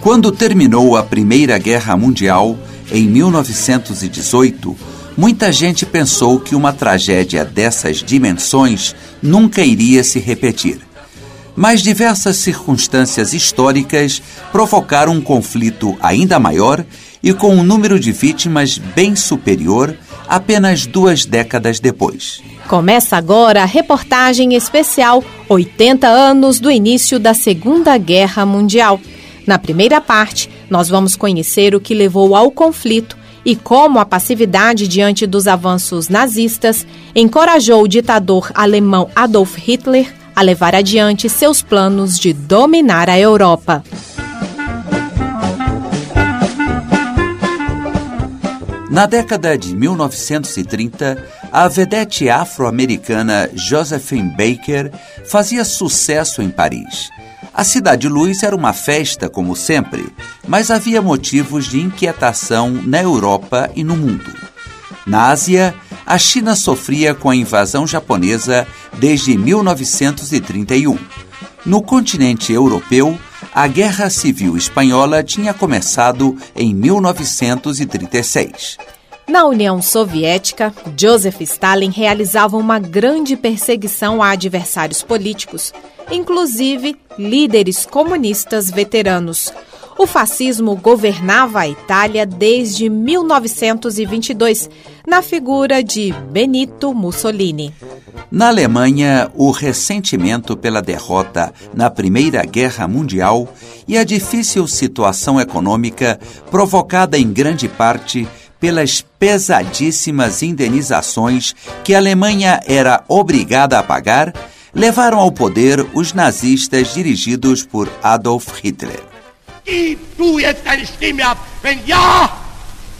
Quando terminou a Primeira Guerra Mundial, em 1918, muita gente pensou que uma tragédia dessas dimensões nunca iria se repetir. Mas diversas circunstâncias históricas provocaram um conflito ainda maior e com um número de vítimas bem superior apenas duas décadas depois. Começa agora a reportagem especial 80 anos do início da Segunda Guerra Mundial. Na primeira parte, nós vamos conhecer o que levou ao conflito e como a passividade diante dos avanços nazistas encorajou o ditador alemão Adolf Hitler a levar adiante seus planos de dominar a Europa. Na década de 1930, a vedete afro-americana Josephine Baker fazia sucesso em Paris. A Cidade Luz era uma festa, como sempre, mas havia motivos de inquietação na Europa e no mundo. Na Ásia, a China sofria com a invasão japonesa desde 1931. No continente europeu, a Guerra Civil Espanhola tinha começado em 1936. Na União Soviética, Joseph Stalin realizava uma grande perseguição a adversários políticos, inclusive líderes comunistas veteranos. O fascismo governava a Itália desde 1922, na figura de Benito Mussolini. Na Alemanha, o ressentimento pela derrota na Primeira Guerra Mundial e a difícil situação econômica, provocada em grande parte pelas pesadíssimas indenizações que a Alemanha era obrigada a pagar, levaram ao poder os nazistas dirigidos por Adolf Hitler. Gib du jetzt deine Stimme ab. Wenn ja,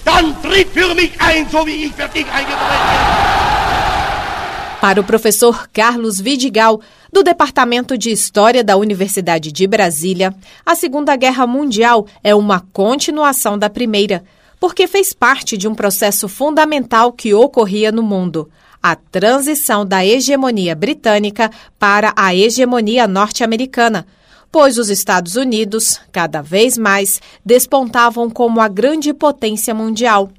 dann tritt für mich ein, so wie ich für dich eingetreten para o professor Carlos Vidigal, do Departamento de História da Universidade de Brasília, a Segunda Guerra Mundial é uma continuação da Primeira, porque fez parte de um processo fundamental que ocorria no mundo a transição da hegemonia britânica para a hegemonia norte-americana, pois os Estados Unidos, cada vez mais, despontavam como a grande potência mundial.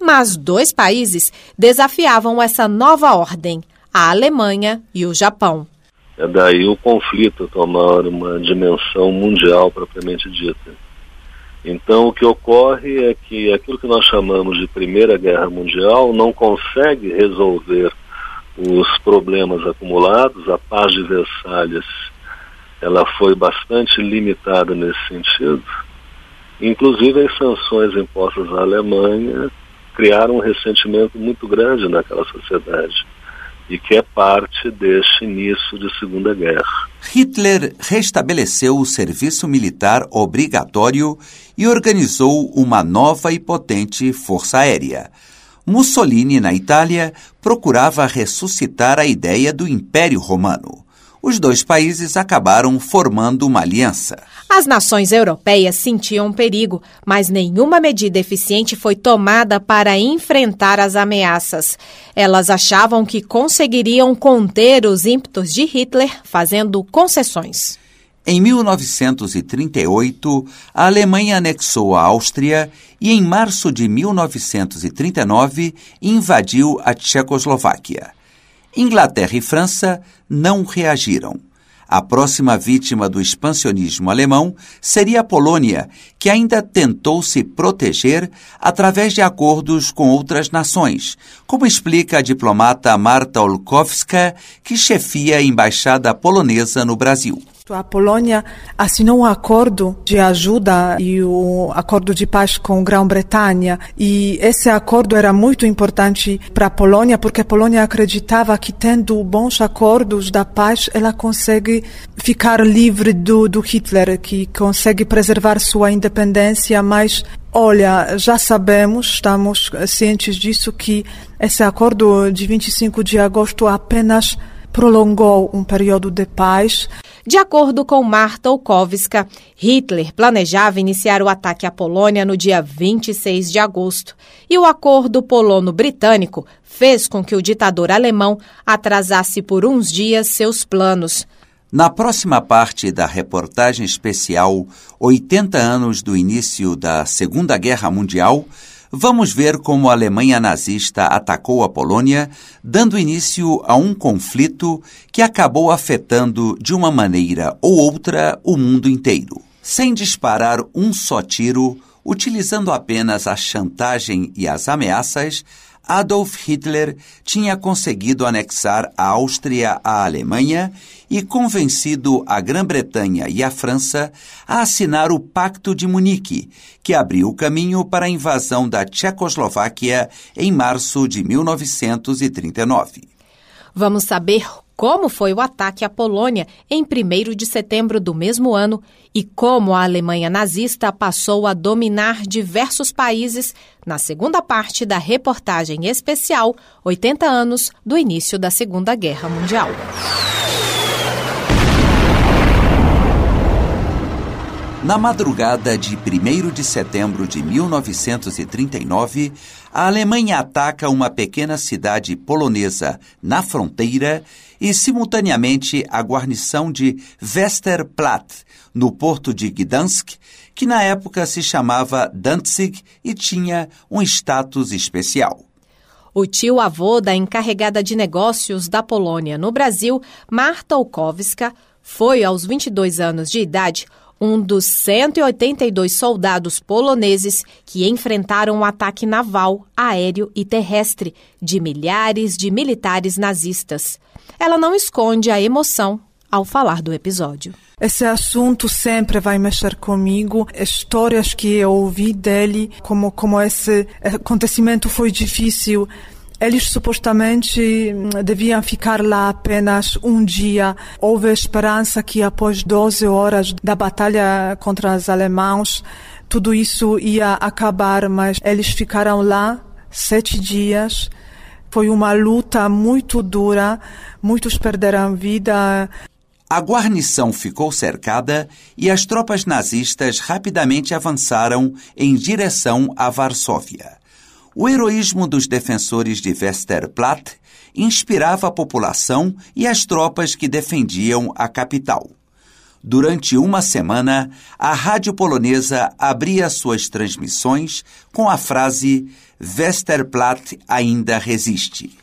Mas dois países desafiavam essa nova ordem: a Alemanha e o Japão. É daí o conflito tomar uma dimensão mundial propriamente dita. Então, o que ocorre é que aquilo que nós chamamos de Primeira Guerra Mundial não consegue resolver os problemas acumulados. A paz de Versalhes ela foi bastante limitada nesse sentido. Inclusive, as sanções impostas à Alemanha criaram um ressentimento muito grande naquela sociedade e que é parte deste início de Segunda Guerra. Hitler restabeleceu o serviço militar obrigatório e organizou uma nova e potente força aérea. Mussolini, na Itália, procurava ressuscitar a ideia do Império Romano os dois países acabaram formando uma aliança. As nações europeias sentiam perigo, mas nenhuma medida eficiente foi tomada para enfrentar as ameaças. Elas achavam que conseguiriam conter os ímpetos de Hitler fazendo concessões. Em 1938, a Alemanha anexou a Áustria e, em março de 1939, invadiu a Tchecoslováquia. Inglaterra e França não reagiram. A próxima vítima do expansionismo alemão seria a Polônia, que ainda tentou se proteger através de acordos com outras nações, como explica a diplomata Marta Olkowska, que chefia a embaixada polonesa no Brasil. A Polônia assinou um acordo de ajuda e o um acordo de paz com a Grã-Bretanha. E esse acordo era muito importante para a Polônia porque a Polônia acreditava que tendo bons acordos da paz ela consegue ficar livre do, do Hitler, que consegue preservar sua independência, mas Olha, já sabemos, estamos cientes disso, que esse acordo de 25 de agosto apenas prolongou um período de paz. De acordo com Marta Olkowska, Hitler planejava iniciar o ataque à Polônia no dia 26 de agosto, e o acordo polono-britânico fez com que o ditador alemão atrasasse por uns dias seus planos. Na próxima parte da reportagem especial 80 anos do início da Segunda Guerra Mundial, vamos ver como a Alemanha nazista atacou a Polônia, dando início a um conflito que acabou afetando de uma maneira ou outra o mundo inteiro. Sem disparar um só tiro, utilizando apenas a chantagem e as ameaças, Adolf Hitler tinha conseguido anexar a Áustria à Alemanha e convencido a Grã-Bretanha e a França a assinar o Pacto de Munique, que abriu o caminho para a invasão da Tchecoslováquia em março de 1939. Vamos saber como foi o ataque à Polônia em 1 de setembro do mesmo ano e como a Alemanha nazista passou a dominar diversos países na segunda parte da reportagem especial 80 anos do início da Segunda Guerra Mundial. Na madrugada de 1 de setembro de 1939, a Alemanha ataca uma pequena cidade polonesa na fronteira e, simultaneamente, a guarnição de Westerplatte, no porto de Gdansk, que na época se chamava Danzig e tinha um status especial. O tio-avô da encarregada de negócios da Polônia no Brasil, Marta Olkowska, foi, aos 22 anos de idade, um dos 182 soldados poloneses que enfrentaram um ataque naval, aéreo e terrestre de milhares de militares nazistas. Ela não esconde a emoção ao falar do episódio. Esse assunto sempre vai mexer comigo. Histórias que eu ouvi dele, como, como esse acontecimento foi difícil eles supostamente hum, deviam ficar lá apenas um dia. Houve esperança que após 12 horas da batalha contra os alemães, tudo isso ia acabar, mas eles ficaram lá sete dias. Foi uma luta muito dura, muitos perderam vida. A guarnição ficou cercada e as tropas nazistas rapidamente avançaram em direção a Varsóvia. O heroísmo dos defensores de Westerplatte inspirava a população e as tropas que defendiam a capital. Durante uma semana, a rádio polonesa abria suas transmissões com a frase Westerplatte ainda resiste.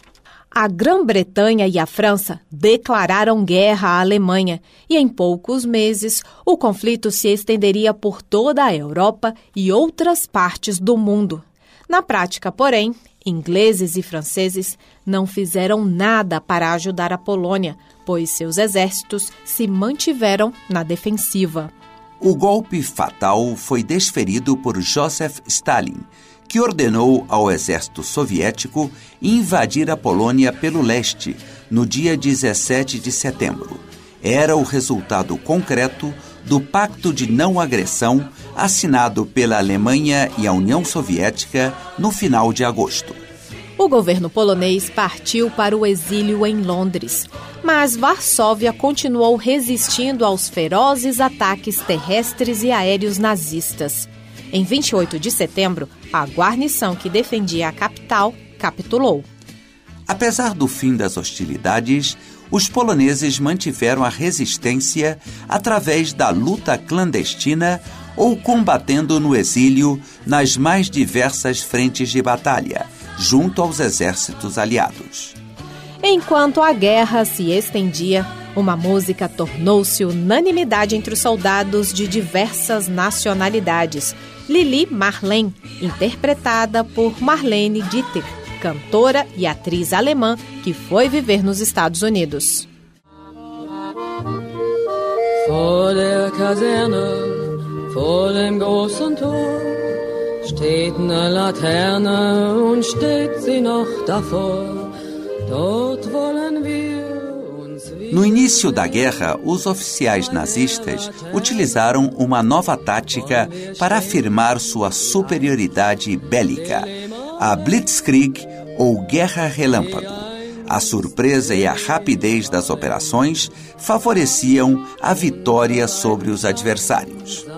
A Grã-Bretanha e a França declararam guerra à Alemanha e, em poucos meses, o conflito se estenderia por toda a Europa e outras partes do mundo. Na prática, porém, ingleses e franceses não fizeram nada para ajudar a Polônia, pois seus exércitos se mantiveram na defensiva. O golpe fatal foi desferido por Joseph Stalin, que ordenou ao exército soviético invadir a Polônia pelo leste no dia 17 de setembro. Era o resultado concreto do Pacto de Não Agressão assinado pela Alemanha e a União Soviética no final de agosto. O governo polonês partiu para o exílio em Londres, mas Varsóvia continuou resistindo aos ferozes ataques terrestres e aéreos nazistas. Em 28 de setembro, a guarnição que defendia a capital capitulou. Apesar do fim das hostilidades, os poloneses mantiveram a resistência através da luta clandestina ou combatendo no exílio nas mais diversas frentes de batalha, junto aos exércitos aliados. Enquanto a guerra se estendia, uma música tornou-se unanimidade entre os soldados de diversas nacionalidades. Lili Marlene, interpretada por Marlene Dieter, cantora e atriz alemã que foi viver nos Estados Unidos. Vor der Kaserne Vor dem großen Tor steht eine Laterne und steht sie noch davor. Dort wollen wir No início da guerra, os oficiais nazistas utilizaram uma nova tática para afirmar sua superioridade bélica, a Blitzkrieg ou Guerra Relâmpago. A surpresa e a rapidez das operações favoreciam a vitória sobre os adversários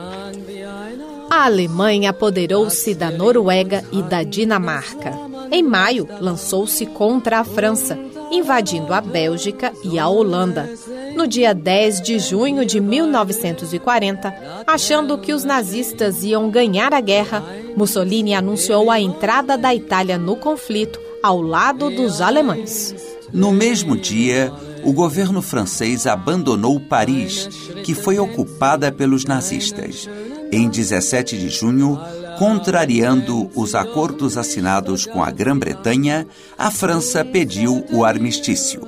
a Alemanha apoderou-se da Noruega e da Dinamarca. Em maio, lançou-se contra a França, invadindo a Bélgica e a Holanda. no dia 10 de junho de 1940, achando que os nazistas iam ganhar a guerra, Mussolini anunciou a entrada da Itália no conflito ao lado dos alemães. No mesmo dia, o governo francês abandonou Paris, que foi ocupada pelos nazistas. Em 17 de junho, contrariando os acordos assinados com a Grã-Bretanha, a França pediu o armistício.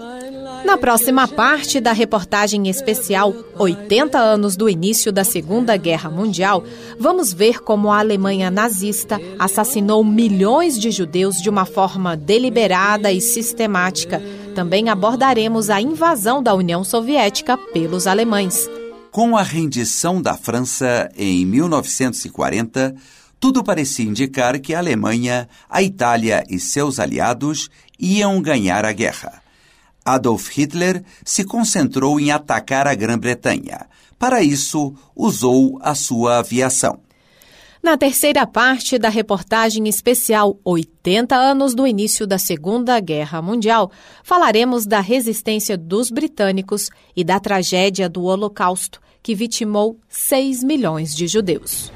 Na próxima parte da reportagem especial 80 anos do início da Segunda Guerra Mundial, vamos ver como a Alemanha nazista assassinou milhões de judeus de uma forma deliberada e sistemática. Também abordaremos a invasão da União Soviética pelos alemães. Com a rendição da França em 1940, tudo parecia indicar que a Alemanha, a Itália e seus aliados iam ganhar a guerra. Adolf Hitler se concentrou em atacar a Grã-Bretanha. Para isso, usou a sua aviação. Na terceira parte da reportagem especial 80 anos do início da Segunda Guerra Mundial, falaremos da resistência dos britânicos e da tragédia do Holocausto, que vitimou 6 milhões de judeus.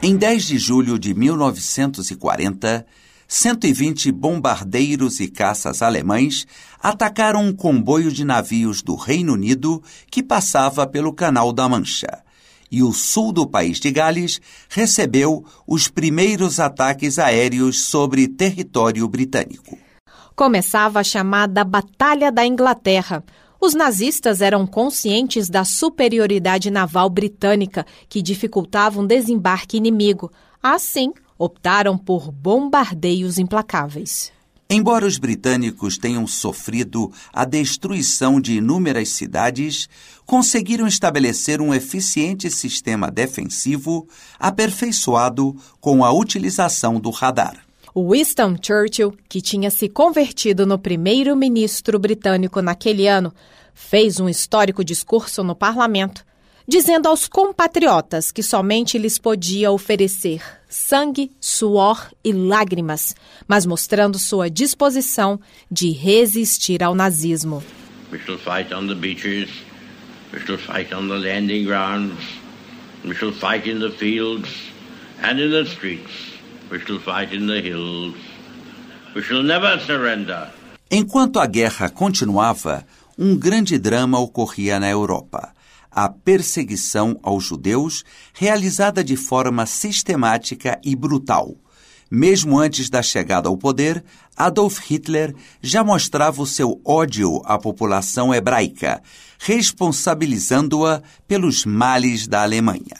Em 10 de julho de 1940, 120 bombardeiros e caças alemães atacaram um comboio de navios do Reino Unido que passava pelo Canal da Mancha. E o sul do país de Gales recebeu os primeiros ataques aéreos sobre território britânico. Começava a chamada Batalha da Inglaterra, os nazistas eram conscientes da superioridade naval britânica que dificultava um desembarque inimigo. Assim, optaram por bombardeios implacáveis. Embora os britânicos tenham sofrido a destruição de inúmeras cidades, conseguiram estabelecer um eficiente sistema defensivo aperfeiçoado com a utilização do radar. Winston Churchill, que tinha se convertido no primeiro-ministro britânico naquele ano, fez um histórico discurso no parlamento, dizendo aos compatriotas que somente lhes podia oferecer sangue, suor e lágrimas, mas mostrando sua disposição de resistir ao nazismo. We shall fight on the beaches, we shall fight on the landing grounds, we shall fight in the fields and in the streets. We shall fight in the hills. We shall never surrender. Enquanto a guerra continuava, um grande drama ocorria na Europa. A perseguição aos judeus, realizada de forma sistemática e brutal. Mesmo antes da chegada ao poder, Adolf Hitler já mostrava o seu ódio à população hebraica, responsabilizando-a pelos males da Alemanha.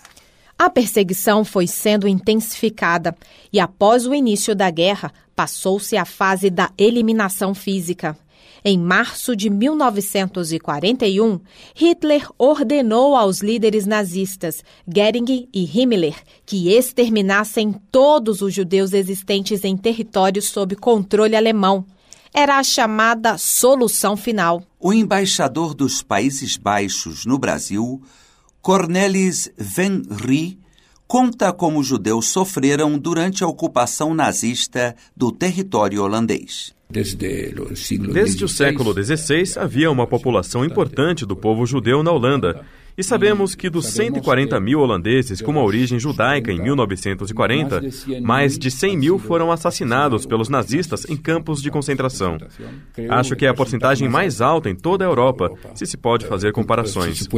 A perseguição foi sendo intensificada e, após o início da guerra, passou-se a fase da eliminação física. Em março de 1941, Hitler ordenou aos líderes nazistas, Goering e Himmler, que exterminassem todos os judeus existentes em territórios sob controle alemão. Era a chamada solução final. O embaixador dos Países Baixos no Brasil Cornelis Van Rie conta como os judeus sofreram durante a ocupação nazista do território holandês. Desde o século XVI havia uma população importante do povo judeu na Holanda. E sabemos que dos 140 mil holandeses com uma origem judaica em 1940, mais de 100 mil foram assassinados pelos nazistas em campos de concentração. Acho que é a porcentagem mais alta em toda a Europa, se se pode fazer comparações.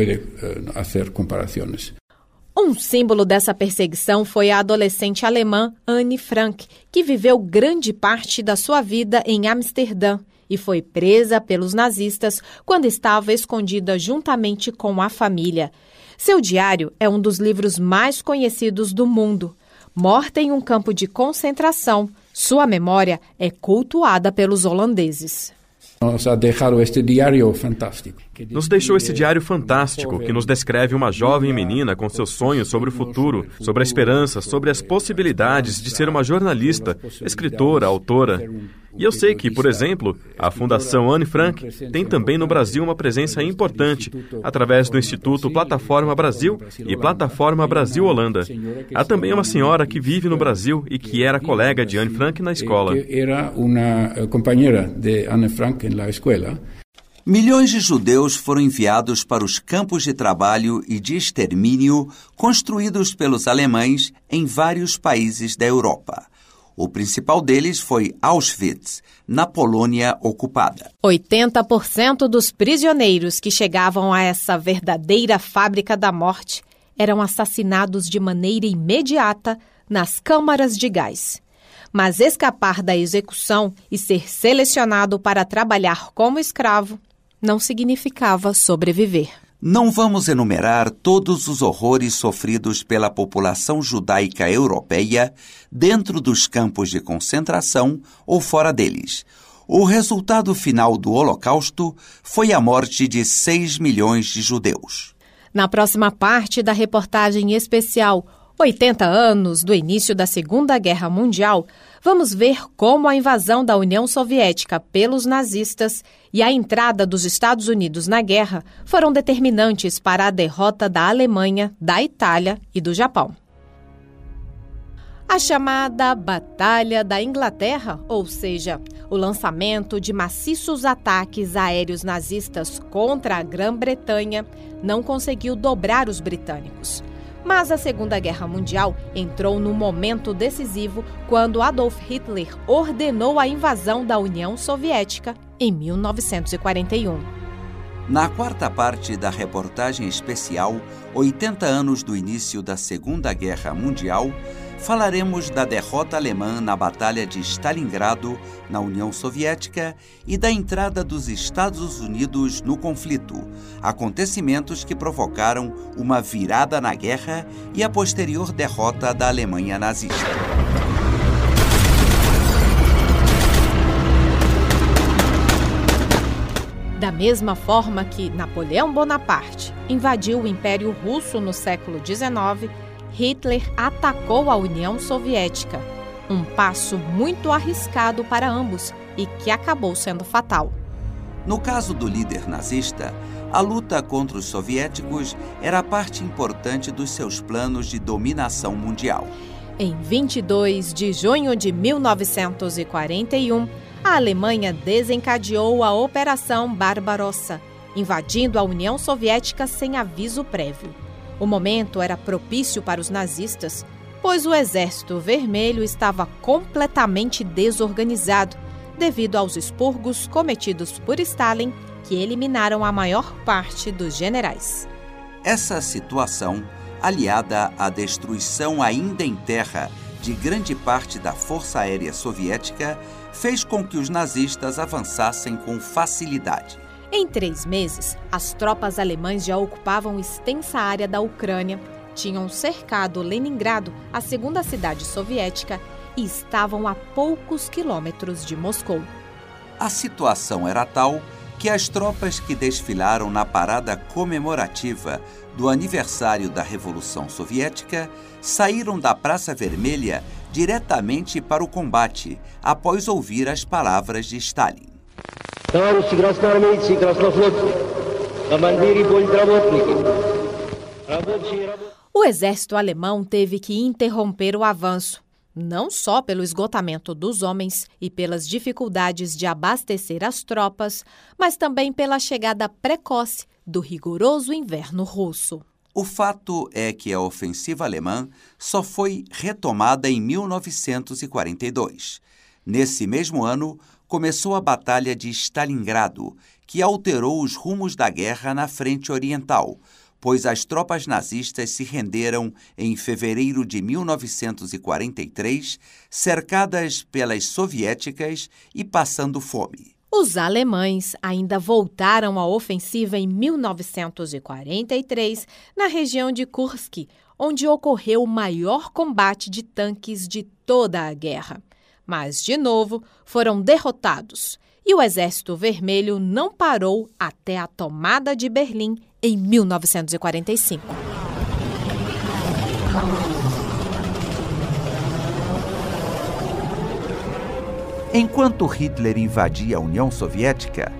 Um símbolo dessa perseguição foi a adolescente alemã Anne Frank, que viveu grande parte da sua vida em Amsterdã e foi presa pelos nazistas quando estava escondida juntamente com a família. Seu diário é um dos livros mais conhecidos do mundo. Morta em um campo de concentração, sua memória é cultuada pelos holandeses. Nos deixou esse diário fantástico que nos descreve uma jovem menina com seus sonhos sobre o futuro, sobre a esperança, sobre as possibilidades de ser uma jornalista, escritora, autora. E eu sei que, por exemplo, a Fundação Anne Frank tem também no Brasil uma presença importante através do Instituto Plataforma Brasil e Plataforma Brasil Holanda. Há também uma senhora que vive no Brasil e que era colega de Anne Frank na escola. Era uma eh, companheira de Anne Frank na escola. Milhões de judeus foram enviados para os campos de trabalho e de extermínio construídos pelos alemães em vários países da Europa. O principal deles foi Auschwitz, na Polônia ocupada. 80% dos prisioneiros que chegavam a essa verdadeira fábrica da morte eram assassinados de maneira imediata nas câmaras de gás. Mas escapar da execução e ser selecionado para trabalhar como escravo não significava sobreviver. Não vamos enumerar todos os horrores sofridos pela população judaica europeia dentro dos campos de concentração ou fora deles. O resultado final do Holocausto foi a morte de 6 milhões de judeus. Na próxima parte da reportagem especial 80 anos do início da Segunda Guerra Mundial, vamos ver como a invasão da União Soviética pelos nazistas e a entrada dos Estados Unidos na guerra foram determinantes para a derrota da Alemanha, da Itália e do Japão. A chamada Batalha da Inglaterra, ou seja, o lançamento de maciços ataques aéreos nazistas contra a Grã-Bretanha, não conseguiu dobrar os britânicos. Mas a Segunda Guerra Mundial entrou no momento decisivo quando Adolf Hitler ordenou a invasão da União Soviética em 1941. Na quarta parte da reportagem especial 80 anos do início da Segunda Guerra Mundial, falaremos da derrota alemã na Batalha de Stalingrado, na União Soviética, e da entrada dos Estados Unidos no conflito, acontecimentos que provocaram uma virada na guerra e a posterior derrota da Alemanha nazista. Da mesma forma que Napoleão Bonaparte invadiu o Império Russo no século XIX, Hitler atacou a União Soviética, um passo muito arriscado para ambos e que acabou sendo fatal. No caso do líder nazista, a luta contra os soviéticos era parte importante dos seus planos de dominação mundial. Em 22 de junho de 1941, a Alemanha desencadeou a Operação Barbarossa, invadindo a União Soviética sem aviso prévio. O momento era propício para os nazistas, pois o Exército Vermelho estava completamente desorganizado devido aos expurgos cometidos por Stalin, que eliminaram a maior parte dos generais. Essa situação, aliada à destruição ainda em terra de grande parte da Força Aérea Soviética, fez com que os nazistas avançassem com facilidade. Em três meses, as tropas alemãs já ocupavam extensa área da Ucrânia, tinham cercado Leningrado, a segunda cidade soviética, e estavam a poucos quilômetros de Moscou. A situação era tal que as tropas que desfilaram na parada comemorativa do aniversário da Revolução Soviética saíram da Praça Vermelha diretamente para o combate após ouvir as palavras de Stalin Товарищи красноармейцы и краснофлотцы, командиры политработники, O exército alemão teve que interromper o avanço, não só pelo esgotamento dos homens e pelas dificuldades de abastecer as tropas, mas também pela chegada precoce do rigoroso inverno russo. O fato é que a ofensiva alemã só foi retomada em 1942. Nesse mesmo ano, começou a Batalha de Stalingrado, que alterou os rumos da guerra na frente oriental, pois as tropas nazistas se renderam em fevereiro de 1943, cercadas pelas soviéticas e passando fome. Os alemães ainda voltaram à ofensiva em 1943, na região de Kursk, onde ocorreu o maior combate de tanques de toda a guerra mas, de novo, foram derrotados e o Exército Vermelho não parou até a tomada de Berlim em 1945. Enquanto Hitler invadia a União Soviética,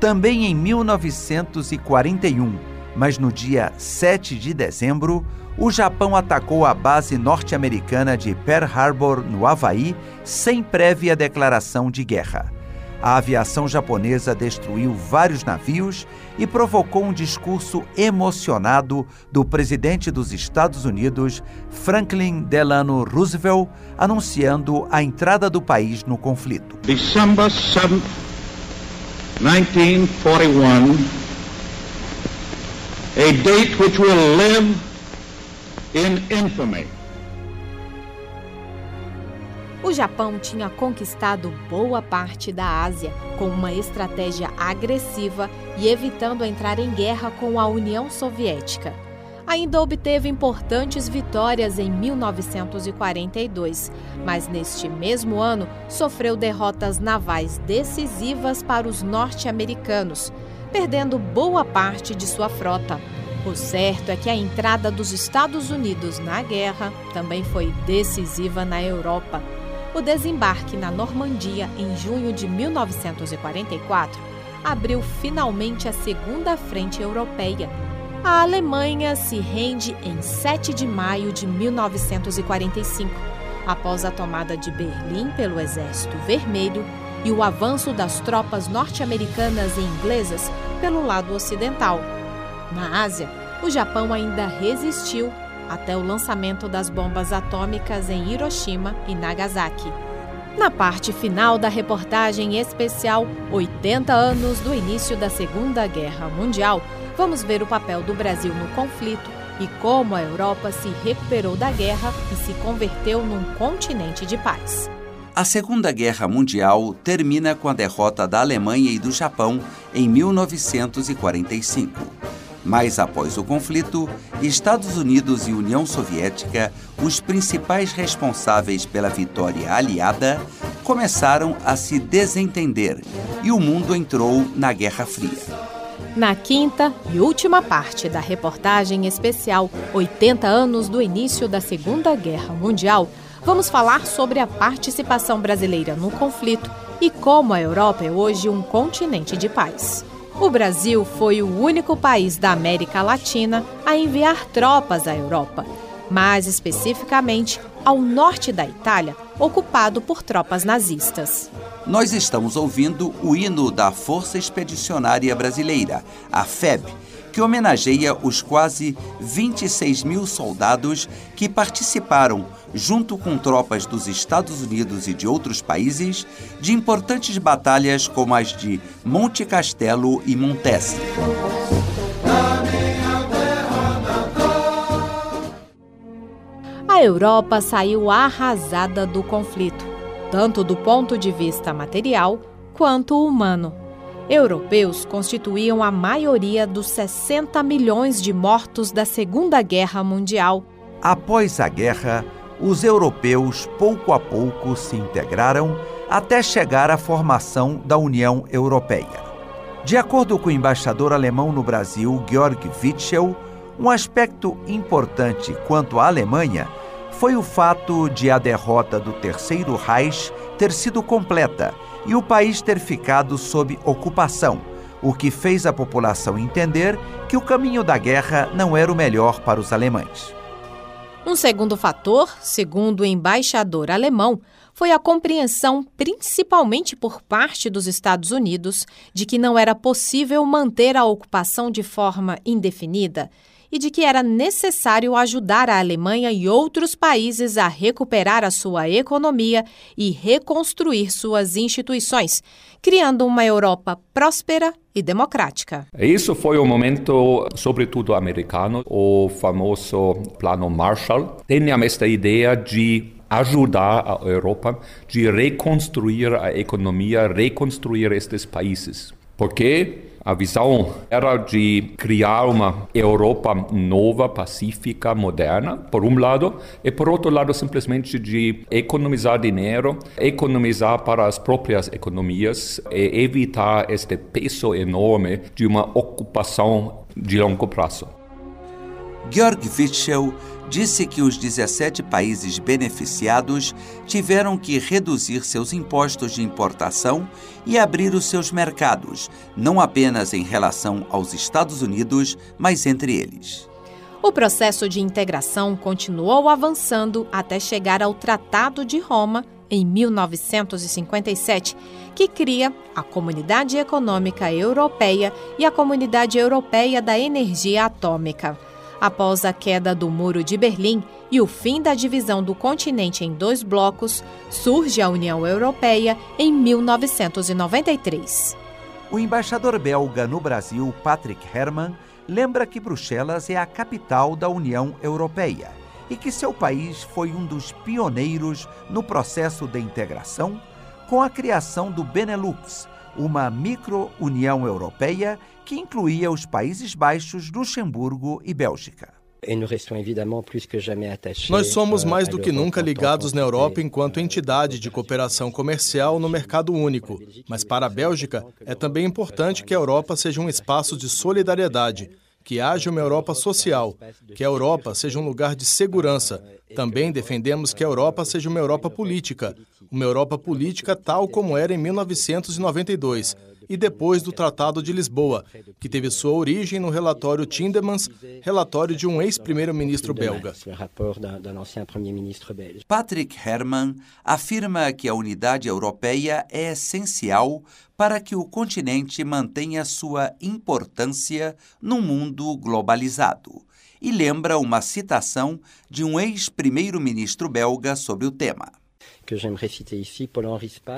também em 1941, mas no dia 7 de dezembro, o Japão atacou a base norte-americana de Pearl Harbor, no Havaí, sem prévia declaração de guerra. A aviação japonesa destruiu vários navios e provocou um discurso emocionado do presidente dos Estados Unidos, Franklin Delano Roosevelt, anunciando a entrada do país no conflito. December 7, 1941, a date which will live in infamy. O Japão tinha conquistado boa parte da Ásia com uma estratégia agressiva e evitando entrar em guerra com a União Soviética. Ainda obteve importantes vitórias em 1942, mas neste mesmo ano sofreu derrotas navais decisivas para os norte-americanos, perdendo boa parte de sua frota. O certo é que a entrada dos Estados Unidos na guerra também foi decisiva na Europa. O desembarque na Normandia em junho de 1944 abriu finalmente a Segunda Frente Europeia. A Alemanha se rende em 7 de maio de 1945, após a tomada de Berlim pelo Exército Vermelho e o avanço das tropas norte-americanas e inglesas pelo lado ocidental. Na Ásia, o Japão ainda resistiu até o lançamento das bombas atômicas em Hiroshima e Nagasaki. Na parte final da reportagem especial 80 anos do início da Segunda Guerra Mundial, vamos ver o papel do Brasil no conflito e como a Europa se recuperou da guerra e se converteu num continente de paz. A Segunda Guerra Mundial termina com a derrota da Alemanha e do Japão em 1945. Mas após o conflito, Estados Unidos e União Soviética, os principais responsáveis pela vitória aliada, começaram a se desentender e o mundo entrou na Guerra Fria. Na quinta e última parte da reportagem especial 80 anos do início da Segunda Guerra Mundial, vamos falar sobre a participação brasileira no conflito e como a Europa é hoje um continente de paz. O Brasil foi o único país da América Latina a enviar tropas à Europa, mais especificamente ao norte da Itália, ocupado por tropas nazistas. Nós estamos ouvindo o hino da Força Expedicionária Brasileira, a FEB que homenageia os quase 26 mil soldados que participaram, junto com tropas dos Estados Unidos e de outros países, de importantes batalhas como as de Monte Castelo e Montese. A Europa saiu arrasada do conflito, tanto do ponto de vista material quanto humano europeus constituíam a maioria dos 60 milhões de mortos da Segunda Guerra Mundial. Após a guerra, os europeus pouco a pouco se integraram até chegar à formação da União Europeia. De acordo com o embaixador alemão no Brasil, Georg Witschel, um aspecto importante quanto à Alemanha foi o fato de a derrota do Terceiro Reich ter sido completa e o país ter ficado sob ocupação, o que fez a população entender que o caminho da guerra não era o melhor para os alemães. Um segundo fator, segundo o embaixador alemão, foi a compreensão, principalmente por parte dos Estados Unidos, de que não era possível manter a ocupação de forma indefinida e de que era necessário ajudar a Alemanha e outros países a recuperar a sua economia e reconstruir suas instituições, criando uma Europa próspera e democrática. Isso foi o momento, sobretudo americano, o famoso Plano Marshall. Tinha esta ideia de ajudar a Europa de reconstruir a economia, reconstruir estes países. Porque a visão era de criar uma Europa nova, pacífica, moderna, por um lado, e por outro lado, simplesmente de economizar dinheiro, economizar para as próprias economias e evitar este peso enorme de uma ocupação de longo prazo. Georg Witschel disse que os 17 países beneficiados tiveram que reduzir seus impostos de importação e abrir os seus mercados, não apenas em relação aos Estados Unidos, mas entre eles. O processo de integração continuou avançando até chegar ao Tratado de Roma em 1957, que cria a Comunidade Econômica Europeia e a Comunidade Europeia da Energia Atômica. Após a queda do Muro de Berlim e o fim da divisão do continente em dois blocos, surge a União Europeia em 1993. O embaixador belga no Brasil, Patrick Herman, lembra que Bruxelas é a capital da União Europeia e que seu país foi um dos pioneiros no processo de integração com a criação do Benelux, uma micro-União Europeia que incluía os Países Baixos, Luxemburgo e Bélgica. Nós somos euh, mais do que nunca ligados na Europa enquanto entidade de cooperação comercial no mercado único. Mas para a Bélgica, é também importante que a Europa seja um espaço de solidariedade que haja uma Europa social, que a Europa seja um lugar de segurança. Também defendemos que a Europa seja uma Europa política, uma Europa política tal como era em 1992 e depois do Tratado de Lisboa, que teve sua origem no relatório Tindemans, relatório de um ex-primeiro-ministro belga. Patrick Herman afirma que a unidade europeia é essencial para que o continente mantenha sua importância num mundo globalizado. E lembra uma citação de um ex-primeiro-ministro belga sobre o tema.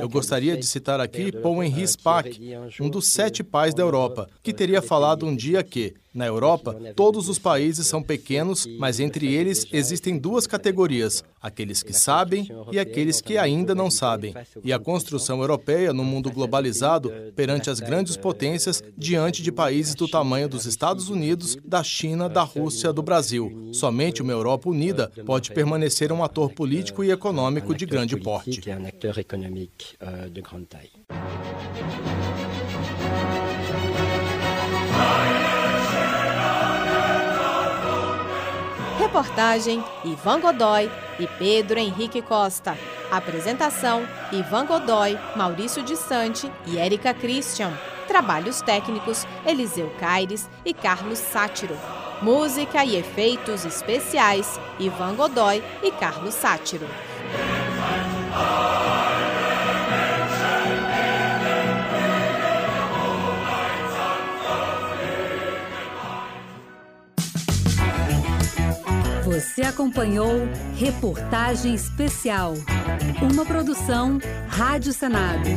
Eu gostaria de citar aqui Paul-Henri Spaak, um dos sete pais da Europa, que teria falado um dia que, na Europa, todos os países são pequenos, mas entre eles existem duas categorias: aqueles que sabem e aqueles que ainda não sabem. E a construção. europeia no mundo globalizado, perante as grandes potências, diante de países do tamanho dos Estados Unidos, da China, da Rússia, do Brasil. Somente uma Europa unida pode permanecer um ator político e econômico de grande porte. Reportagem Ivan Godoy e Pedro Henrique Costa. Apresentação Ivan Godoy, Maurício de Sante e Érica Christian. Trabalhos técnicos Eliseu Caires e Carlos Sátiro. Música e efeitos especiais Ivan Godoy e Carlos Sátiro. Você acompanhou Reportagem Especial, uma produção Rádio Senado.